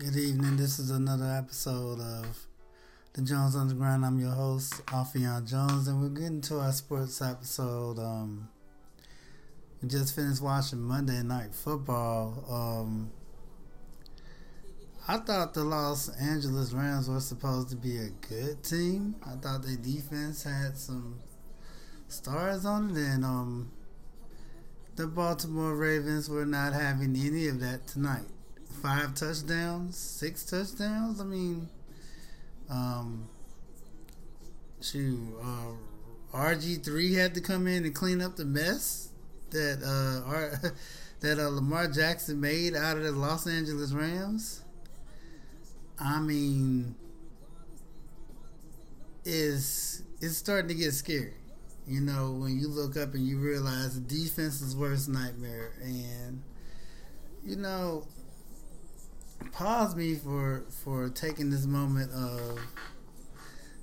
Good evening. This is another episode of the Jones Underground. I'm your host, Offiong Jones, and we're getting to our sports episode. Um, we just finished watching Monday Night Football. Um, I thought the Los Angeles Rams were supposed to be a good team. I thought their defense had some stars on it, and um, the Baltimore Ravens were not having any of that tonight five touchdowns, six touchdowns. I mean, um, shoot, uh, RG three had to come in and clean up the mess that uh, R- that uh, Lamar Jackson made out of the Los Angeles Rams. I mean, is it's starting to get scary. You know, when you look up and you realize the defense's worst nightmare, and you know, pause me for for taking this moment of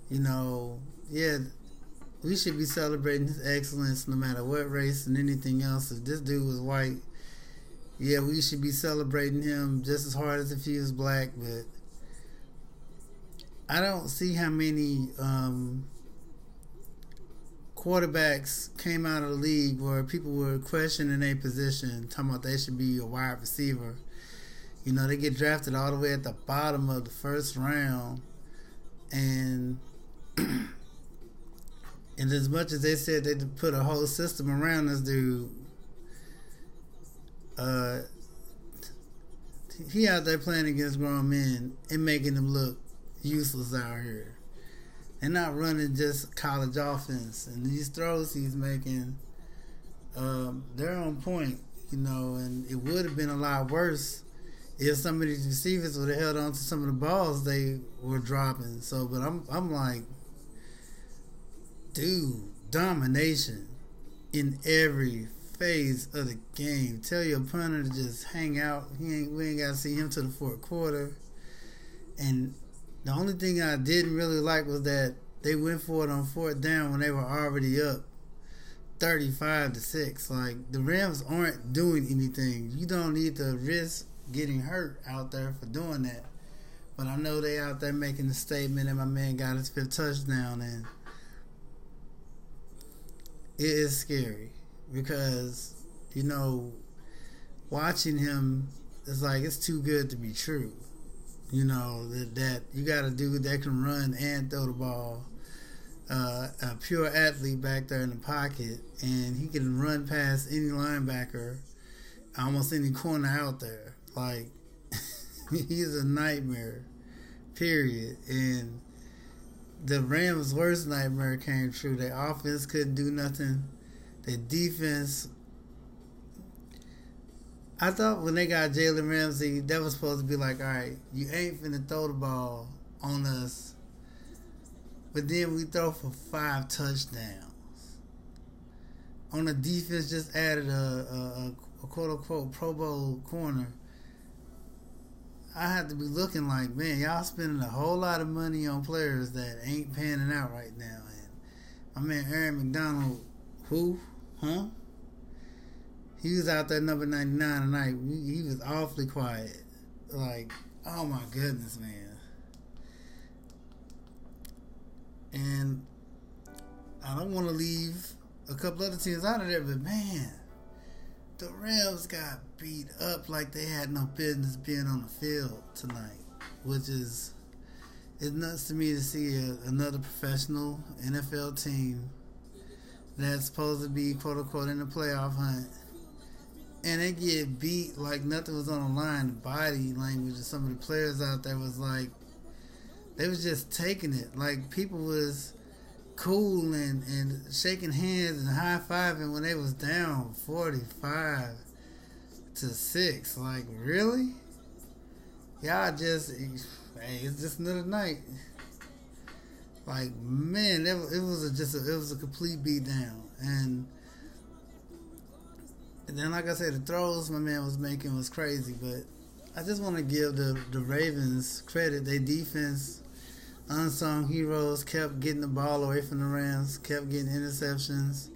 you know yeah we should be celebrating his excellence no matter what race and anything else. If this dude was white yeah we should be celebrating him just as hard as if he was black but i don't see how many um, quarterbacks came out of the league where people were questioning their position talking about they should be a wide receiver you know, they get drafted all the way at the bottom of the first round, and and as much as they said they put a whole system around this dude, uh, he out there playing against grown men and making them look useless out here. They're not running just college offense, and these throws he's making, um, they're on point, you know. And it would have been a lot worse if some of these receivers would have held on to some of the balls they were dropping. So, but I'm I'm like, dude, domination in every phase of the game. Tell your punter to just hang out. He ain't we ain't got to see him to the fourth quarter. And the only thing I didn't really like was that they went for it on fourth down when they were already up. 35 to 6 like the Rams aren't doing anything you don't need to risk getting hurt out there for doing that. But I know they out there making the statement, and my man got his fifth touchdown, and it is scary because you know watching him it's like it's too good to be true. You know that, that you got a dude that can run and throw the ball, uh, a pure athlete back there in the pocket, and he can run past any linebacker, almost any corner out there. Like he's a nightmare. Period. And the Rams' worst nightmare came true. Their offense couldn't do nothing. Their defense. I thought when they got Jalen Ramsey, that was supposed to be like, all right, you ain't finna throw the ball on us. But then we throw for five touchdowns. On the defense, just added a, a, a quote unquote Pro Bowl corner I have to be looking like, man, y'all spending a whole lot of money on players that ain't panning out right now. And my man Aaron McDonald, who, huh? He was out there number ninety nine tonight. He was awfully quiet. Like, oh my goodness, man. And I don't want to leave a couple other teams out of there, but man the Rams got beat up like they had no business being on the field tonight, which is it's nuts to me to see a, another professional NFL team that's supposed to be quote unquote in the playoff hunt, and they get beat like nothing was on the line. The body language of some of the players out there was like they was just taking it. Like people was cool and, and shaking hands and high fiving when they was down 45 to 6. Like, really? Y'all just, hey, it's just another night. Like, man, it, it was a, just a, it was a complete beat down. And, and then, like I said, the throws my man was making was crazy. But I just want to give the, the Ravens credit. Their defense unsung heroes kept getting the ball away from the Rams, kept getting interceptions,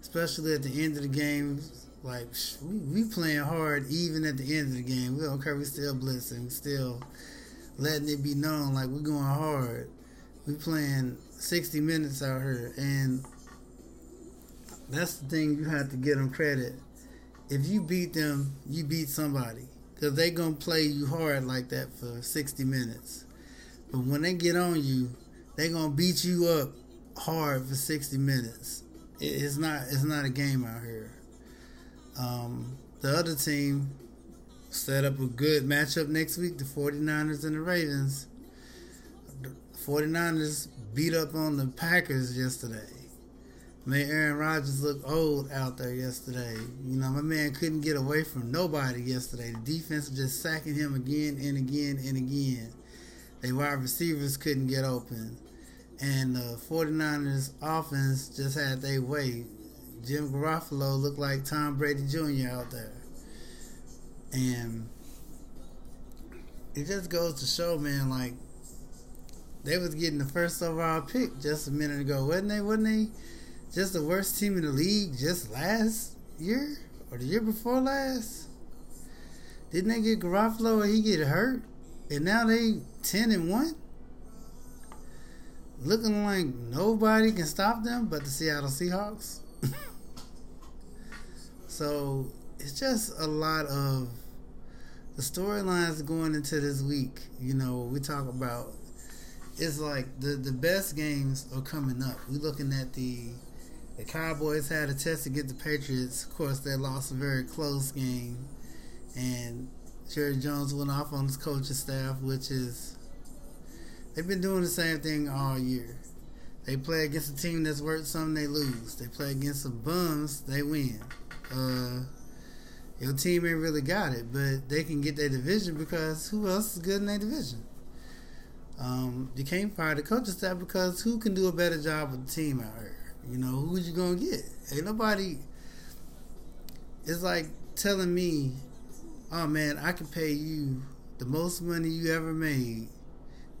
especially at the end of the game. Like we, we playing hard even at the end of the game. We don't care. We still blitzing. Still letting it be known like we're going hard. We playing 60 minutes out here, and that's the thing. You have to give them credit. If you beat them, you beat somebody because they gonna play you hard like that for 60 minutes. But when they get on you, they gonna beat you up hard for 60 minutes. It's not it's not a game out here. Um, the other team set up a good matchup next week, the 49ers and the Ravens. The 49ers beat up on the Packers yesterday. Made Aaron Rodgers look old out there yesterday. You know, my man couldn't get away from nobody yesterday. The defense just sacking him again and again and again. They wide receivers couldn't get open. And the 49ers offense just had their way. Jim Garoppolo looked like Tom Brady Jr. out there. And it just goes to show, man, like they was getting the first overall pick just a minute ago, wasn't they? Wasn't they just the worst team in the league just last year or the year before last? Didn't they get Garoppolo and he get hurt? And now they ten and one? Looking like nobody can stop them but the Seattle Seahawks. so it's just a lot of the storylines going into this week. You know, we talk about it's like the the best games are coming up. We're looking at the the Cowboys had a test to get the Patriots. Of course, they lost a very close game, and Jerry Jones went off on his coaching staff, which is they've been doing the same thing all year. They play against a team that's worth something, they lose. They play against some bums, they win. Uh, your team ain't really got it, but they can get their division because who else is good in their division? Um, you can't fire the coaching staff because who can do a better job with the team out here? You know, who you gonna get? Ain't nobody. It's like telling me, "Oh man, I can pay you the most money you ever made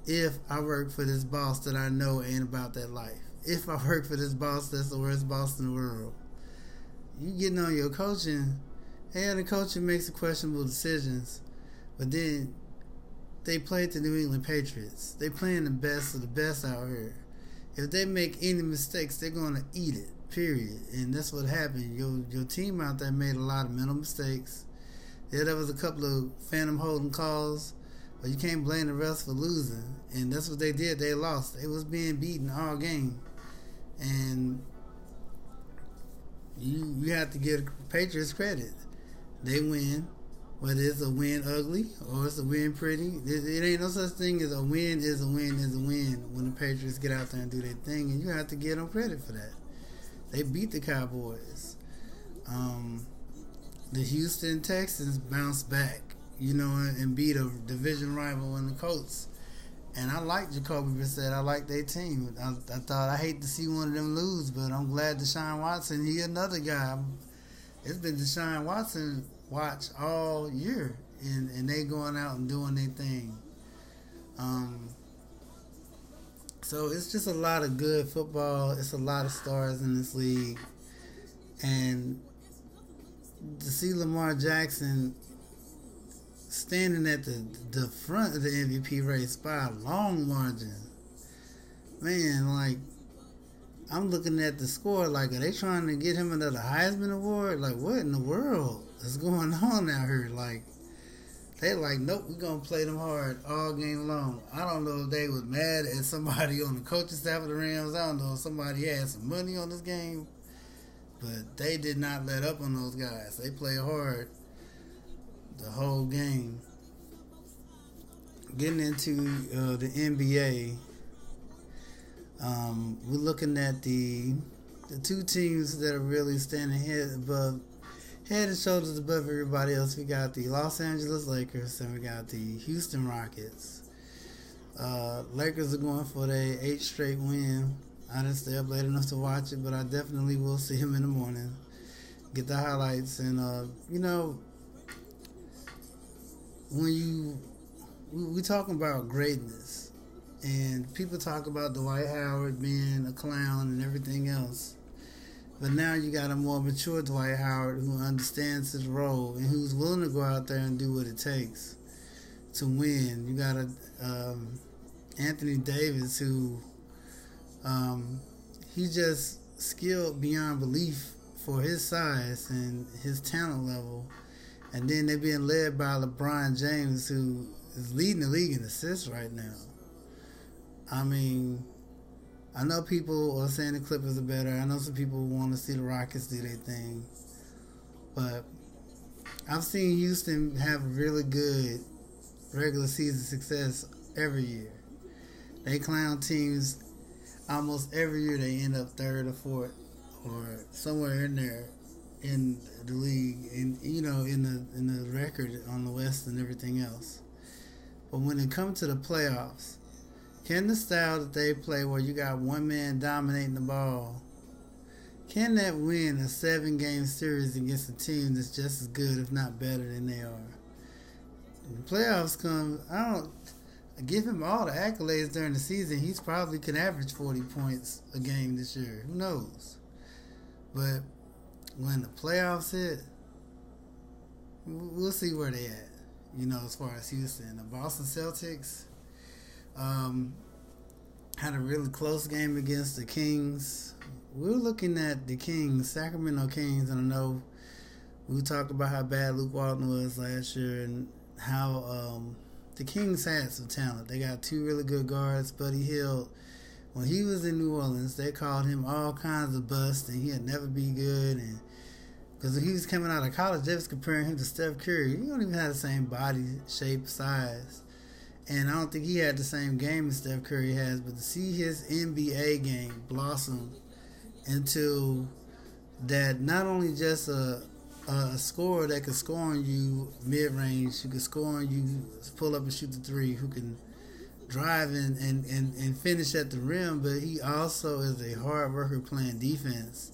if I work for this boss that I know ain't about that life. If I work for this boss that's the worst boss in the world." You getting on your coaching and the coaching makes the questionable decisions, but then they play the New England Patriots. They playing the best of the best out here. If they make any mistakes, they're gonna eat it. Period. And that's what happened. Your your team out there made a lot of mental mistakes. Yeah, there was a couple of phantom holding calls, but you can't blame the refs for losing. And that's what they did. They lost. They was being beaten all game, and you you have to give Patriots credit they win. Whether it's a win ugly or it's a win pretty, it, it, ain't no such thing as a win is a win is a win when the Patriots get out there and do their thing, and you have to give them credit for that. They beat the Cowboys. Um, the Houston Texans bounced back, you know, and, and beat a division rival in the Colts. And I like Jacoby Brissett. I like their team. I, I, thought I hate to see one of them lose, but I'm glad Deshaun Watson. He another guy. It's been Deshaun Watson watch all year, and, and they going out and doing their thing. Um, so it's just a lot of good football. It's a lot of stars in this league, and to see Lamar Jackson standing at the the front of the MVP race by a long margin, man, like I'm looking at the score. Like, are they trying to get him another Heisman Award? Like, what in the world? is going on out here. Like they like, nope, we're gonna play them hard all game long. I don't know if they was mad at somebody on the coaching staff of the Rams. I don't know if somebody had some money on this game, but they did not let up on those guys. They play hard the whole game. Getting into uh, the NBA, um, we're looking at the the two teams that are really standing head above head and shoulders above everybody else. We got the Los Angeles Lakers and we got the Houston Rockets. Uh, Lakers are going for their eighth straight win. I didn't stay up late enough to watch it, but I definitely will see him in the morning. Get the highlights and uh, you know when you we, we talking about greatness and people talk about Dwight Howard being a clown and everything else. But now you got a more mature Dwight Howard who understands his role and who's willing to go out there and do what it takes to win. You got a um, Anthony Davis who um, he's just skilled beyond belief for his size and his talent level. And then they're being led by LeBron James, who is leading the league in assists right now. I mean, I know people are saying the Clippers are better. I know some people want to see the Rockets do their thing. But I've seen Houston have really good regular season success every year. They clown teams almost every year. They end up third or fourth or somewhere in there in the league, and you know, in the in the record on the West and everything else. But when it comes to the playoffs, can the style that they play, where you got one man dominating the ball, can that win a seven game series against a team that's just as good, if not better, than they are? When the playoffs come, I don't give him all the accolades during the season. He's probably can average forty points a game this year. Who knows? But when the playoffs hit, we'll see where they at. You know, as far as Houston, the Boston Celtics um, had a really close game against the Kings. We are looking at the Kings, Sacramento Kings, and I know we talked about how bad Luke Walton was last year and how um, the Kings had some talent. They got two really good guards, Buddy Hield when he was in New Orleans, they called him all kinds of bust, and he'd never be good. And because he was coming out of college, they was comparing him to Steph Curry. He don't even have the same body shape, size, and I don't think he had the same game as Steph Curry has. But to see his NBA game blossom into that, not only just a a scorer that can score on you mid range, who can score on you, pull up and shoot the three, who can drive and, and, and, and finish at the rim, but he also is a hard worker playing defense.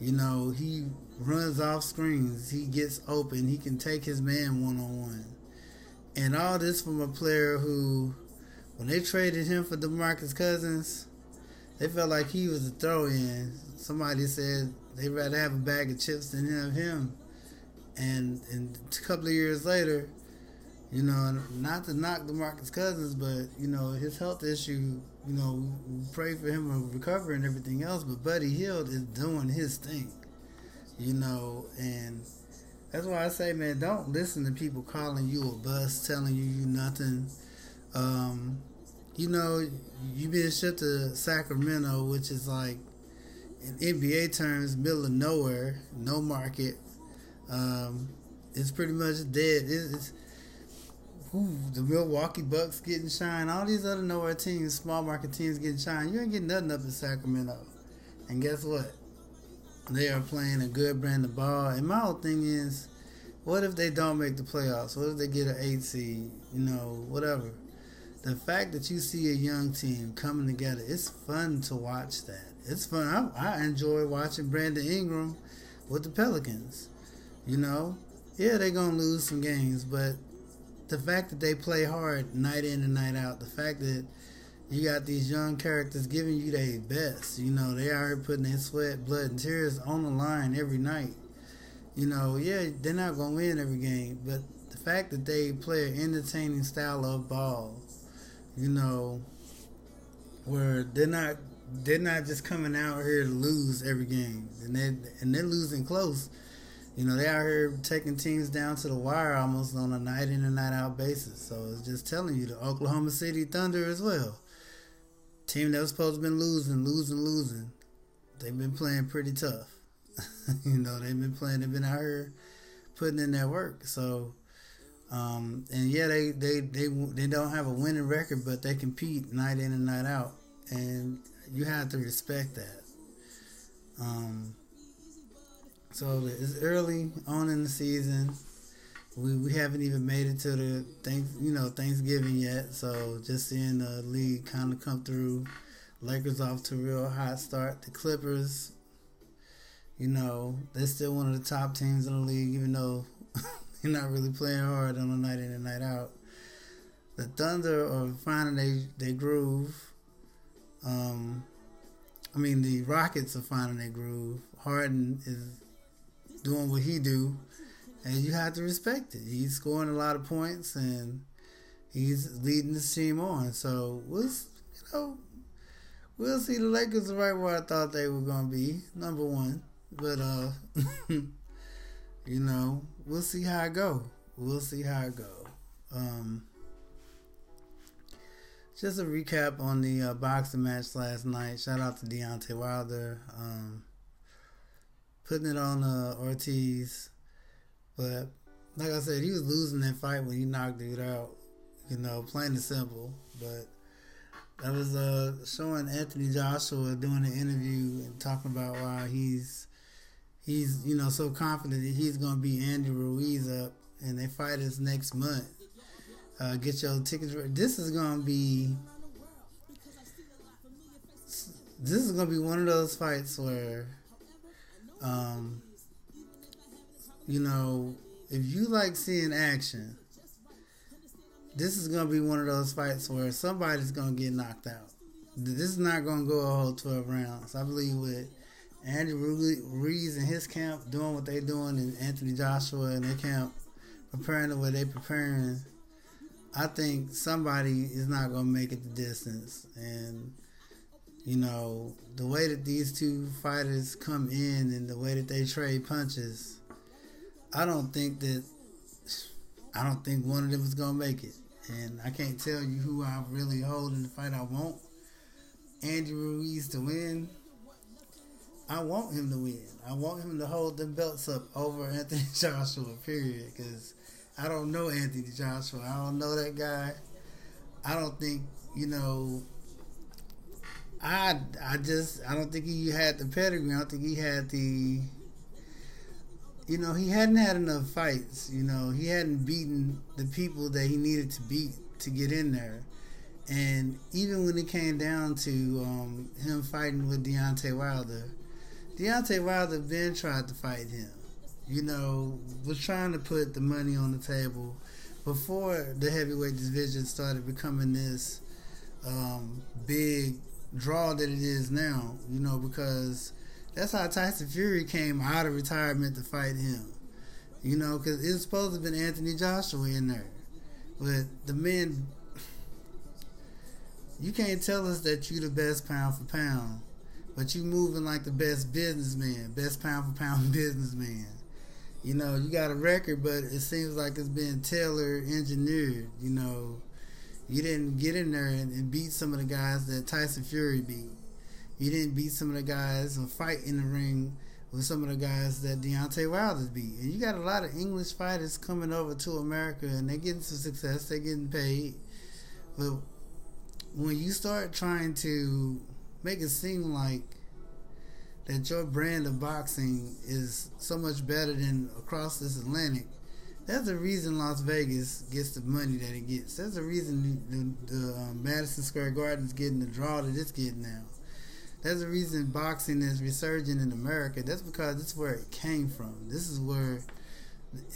You know, he runs off screens, he gets open, he can take his man one on one. And all this from a player who, when they traded him for DeMarcus Cousins, they felt like he was a throw in. Somebody said they'd rather have a bag of chips than have him. And, and a couple of years later, you know, not to knock DeMarcus Cousins, but you know his health issue. You know, we pray for him to recover and everything else. But Buddy Hield is doing his thing. You know, and that's why I say, man, don't listen to people calling you a bust, telling you you nothing. Um, you know, you been shipped to Sacramento, which is like in NBA terms, middle of nowhere, no market. Um, it's pretty much dead. It's, who the Milwaukee Bucks getting shine, all these other nowhere teams, small market teams getting shine. You ain't getting nothing up in Sacramento. And guess what? They are playing a good brand of ball. And my whole thing is, what if they don't make the playoffs? What if they get an eight seed? You know, whatever. The fact that you see a young team coming together, it's fun to watch that. It's fun. I, I enjoy watching Brandon Ingram with the Pelicans. You know, yeah, they're gonna lose some games, but the fact that they play hard night in and night out, the fact that you got these young characters giving you their best, you know, they are putting their sweat, blood, and tears on the line every night. You know, yeah, they're not going to win every game, but the fact that they play an entertaining style of ball, you know, where they're not they're not just coming out here to lose every game, and they and they're losing close you know, they're out here taking teams down to the wire almost on a night in and night out basis. So it's just telling you the Oklahoma City Thunder as well. Team that was supposed to been losing, losing, losing. They've been playing pretty tough. you know, they've been playing, they've been out here putting in their work. So, um, and yeah, they, they, they, they don't have a winning record, but they compete night in and night out. And you have to respect that. Um, so it's early on in the season. We, we haven't even made it to the thanks you know Thanksgiving yet. So just seeing the league kind of come through. Lakers off to a real hot start. The Clippers, you know, they're still one of the top teams in the league, even though they're not really playing hard on a night in and night out. The Thunder are finding they they groove. Um, I mean, the Rockets are finding their groove. Harden is doing what he do, and you have to respect it. He's scoring a lot of points and he's leading this team on. So we'll, you know, we'll see. The Lakers right where I thought they were gonna be, number one. But uh, you know, we'll see how it go. We'll see how it go. Um, just a recap on the uh, boxing match last night. Shout out to Deontay Wilder. Um, putting it on uh, Ortiz. But like I said, he was losing that fight when he knocked dude out. You know, plain and simple. But that was uh, showing Anthony Joshua doing an interview and talking about why he's he's you know so confident that he's gonna be Andy Ruiz up, and they fight us next month. Uh, get your tickets. This is gonna be. This is gonna be one of those fights where, um, you know, if you like seeing action, this is gonna be one of those fights where somebody's gonna get knocked out. This is not gonna go a whole twelve rounds. I believe with Andy Ruiz and his camp doing what they're doing, and Anthony Joshua and their camp preparing the way they're preparing I think somebody is not to make it the distance. And, you know, the way that these two fighters come in and the way that they trade punches, I don't think that, I don't think one of them is to make it. And I can't tell you who I really hold in the fight. I want Andy Ruiz to win. I want him to win. I want him to hold the belts up over Anthony Joshua, period. Because I don't know Anthony Joshua. I don't know that guy. I don't think you know. I I just I don't think he had the pedigree. I don't think he had the. You know, he hadn't had enough fights. You know, he hadn't beaten the people that he needed to beat to get in there. And even when it came down to um, him fighting with Deontay Wilder, Deontay Wilder then tried to fight him you know, was trying to put the money on the table before the heavyweight division started becoming this um, big draw that it is now. You know, because that's how Tyson Fury came out of retirement to fight him. You know, because it's supposed to have been Anthony Joshua in there, but the men. You can't tell us that you're the best pound for pound, but you moving like the best businessman, best pound for pound businessman you know, you got a record, but it seems like it's been tailor engineered. You know, you didn't get in there and, and, beat some of the guys that Tyson Fury beat. You didn't beat some of the guys or fight in the ring with some of the guys that Deontay Wilder beat. And you got a lot of English fighters coming over to America and they're getting some success, they're getting paid. But when you start trying to make it seem like that your brand of boxing is so much better than across this Atlantic. There's a reason Las Vegas gets the money that it gets. There's a reason the, the um, Madison Square Garden is getting the draw that it's getting now. There's a reason boxing is resurging in America. That's because this is where it came from. This is where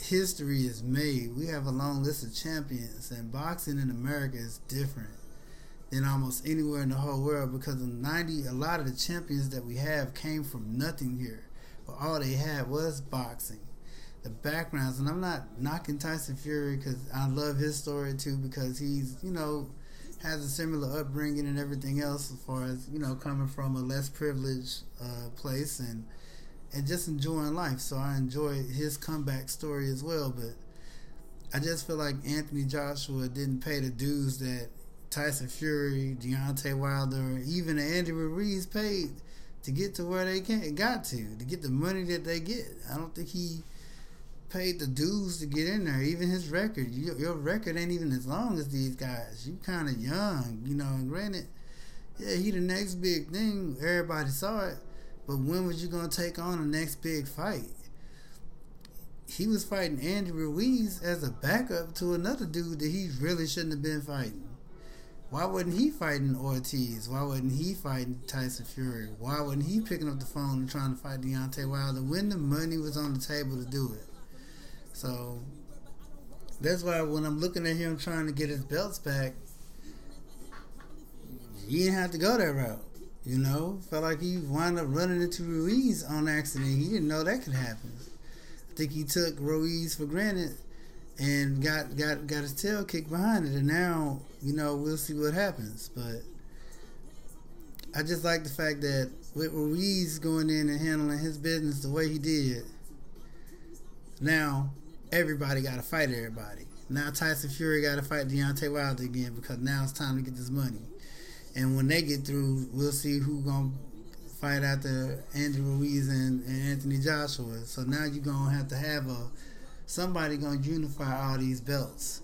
history is made. We have a long list of champions, and boxing in America is different than almost anywhere in the whole world because the 90 a lot of the champions that we have came from nothing here. But all they had was boxing. The backgrounds and i'm not knocking tyson fury because i love his story too because he's you know has a similar upbringing and everything else as far as you know coming from a less privileged uh, place and and just enjoying life. So i enjoy his comeback story as well but i just feel like anthony joshua didn't pay the dues that Tyson Fury, Deontay Wilder, even Andrew Ruiz paid to get to where they can got to to get the money that they get. I don't think he paid the dues to get in there. Even his record, your, your record ain't even as long as these guys. You kind of young, you know. And granted, yeah, he the next big thing. Everybody saw it, but when was you gonna take on the next big fight? He was fighting Andy Ruiz as a backup to another dude that he really shouldn't have been fighting. Why wasn't he fighting Ortiz? Why wasn't he fighting Tyson Fury? Why wasn't he picking up the phone and trying to fight Deontay Wilder when the money was on the table to do it? So that's why when I'm looking at him trying to get his belts back, he didn't have to go that route. You know, felt like he wound up running into Ruiz on accident. He didn't know that could happen. I think he took Ruiz for granted and got got got his tail kicked behind it. And now, you know, we'll see what happens. But I just like the fact that with Ruiz going in and handling his business the way he did, now everybody got to fight everybody. Now Tyson Fury got to fight Deontay Wilder again because now it's time to get this money. And when they get through, we'll see who gonna fight after Andrew Ruiz and, and Anthony Joshua. So now you're gonna have to have a somebody gonna unify all these belts.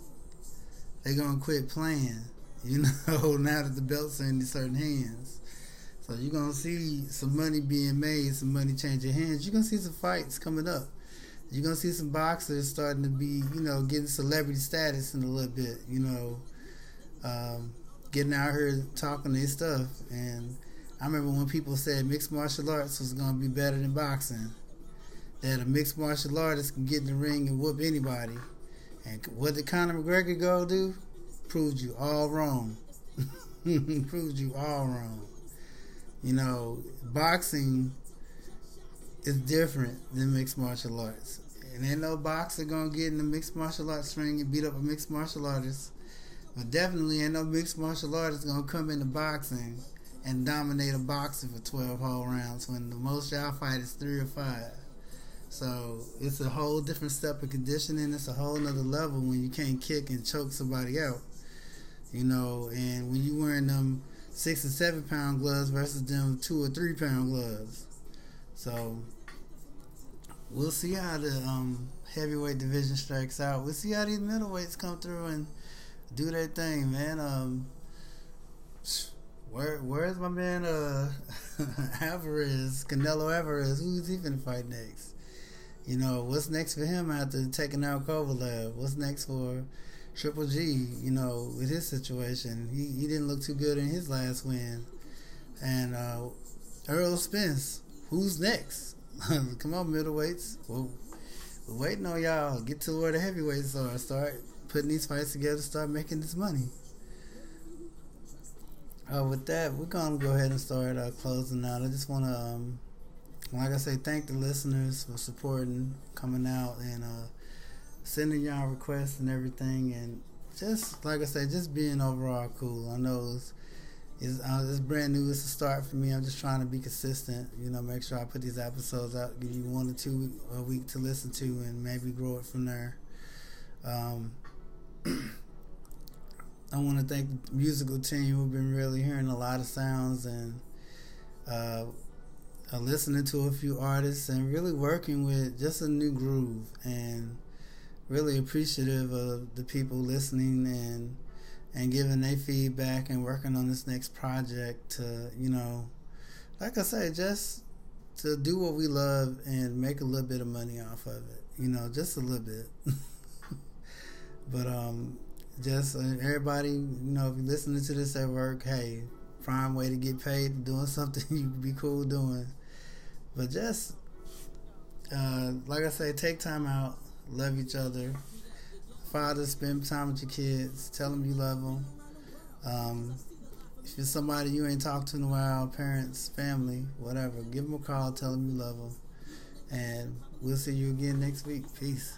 They're gonna quit playing, you know, now that the belts are in certain hands. So you're gonna see some money being made, some money changing hands. You're gonna see some fights coming up. You're gonna see some boxers starting to be, you know, getting celebrity status in a little bit, you know, um, getting out here talking their stuff. And I remember when people said mixed martial arts was gonna be better than boxing that a mixed martial artist can get in the ring and whoop anybody. And what did Conor McGregor go do? Proved you all wrong. Proved you all wrong. You know, boxing is different than mixed martial arts. And ain't no boxer gonna get in the mixed martial arts ring and beat up a mixed martial artist. But definitely ain't no mixed martial artist gonna come into boxing and dominate a boxer for 12 whole rounds when the most y'all fight is three or five. So it's a whole different step of conditioning. It's a whole nother level when you can't kick and choke somebody out. You know, and when you wearing them six and seven pound gloves versus them two or three pound gloves. So we'll see how the um, heavyweight division strikes out. We'll see how these middleweights come through and do their thing, man. Um, where where's my man uh, Alvarez, Canelo Alvarez? Who's he gonna fight next? You know, what's next for him after taking out Kovalev? What's next for Triple G? You know, with his situation, he, he didn't look too good in his last win. And uh, Errol Spence, who's next? Come on, middleweights. Well, we're waiting on y'all. Get to where the heavyweights are. Start putting these fights together. Start making this money. Uh, with that, we're gonna go ahead and start uh, closing out. I just want to um, like I say, thank the listeners for supporting, coming out, and uh, sending y'all requests and everything, and just like I said, just being overall cool. I know it's it's, uh, it's brand new. It's a start for me. I'm just trying to be consistent. You know, make sure I put these episodes out, give you one or two a week to listen to, and maybe grow it from there. Um, I want to thank the musical team We've been really hearing a lot of sounds and. Uh, listening to a few artists and really working with just a new groove and really appreciative of the people listening and and giving their feedback and working on this next project to you know like I say just to do what we love and make a little bit of money off of it you know just a little bit. But um just uh, everybody you know if you're listening to this at work hey prime way to get paid doing something you'd be cool doing but just uh, like I say, take time out, love each other. Fathers, spend time with your kids. Tell them you love them. Um, if it's somebody you ain't talked to in a while, parents, family, whatever, give them a call. Tell them you love them, and we'll see you again next week. Peace.